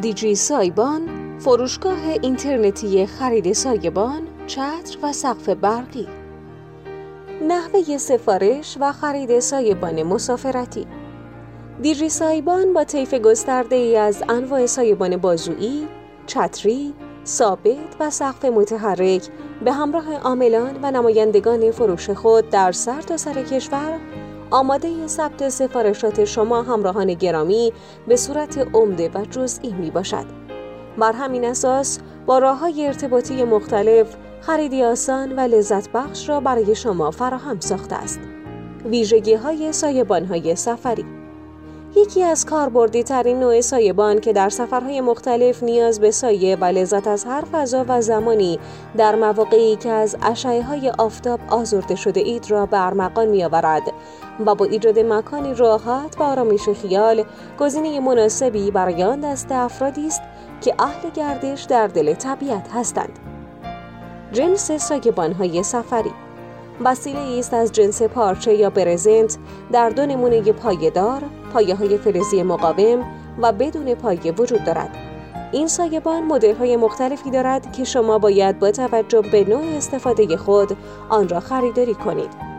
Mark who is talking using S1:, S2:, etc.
S1: دیجی سایبان فروشگاه اینترنتی خرید سایبان، چتر و سقف برقی. نحوه سفارش و خرید سایبان مسافرتی. دیجی سایبان با طیف گسترده ای از انواع سایبان بازویی، چتری، ثابت و سقف متحرک به همراه عاملان و نمایندگان فروش خود در سر تا سر کشور آماده ثبت سفارشات شما همراهان گرامی به صورت عمده و جزئی می باشد. بر همین اساس با راه های ارتباطی مختلف خریدی آسان و لذت بخش را برای شما فراهم ساخته است. ویژگی های سایبان های سفری یکی از کاربردی ترین نوع سایبان که در سفرهای مختلف نیاز به سایه و لذت از هر فضا و زمانی در مواقعی که از اشعه های آفتاب آزرده شده اید را به ارمغان می آورد و با ایجاد مکانی راحت و آرامش خیال گزینه مناسبی برای آن دسته افرادی است که اهل گردش در دل طبیعت هستند. جنس سایبان های سفری وسیله است از جنس پارچه یا برزنت در دو نمونه پایدار، پایه های فلزی مقاوم و بدون پایه وجود دارد. این سایبان مدل های مختلفی دارد که شما باید با توجه به نوع استفاده خود آن را خریداری کنید.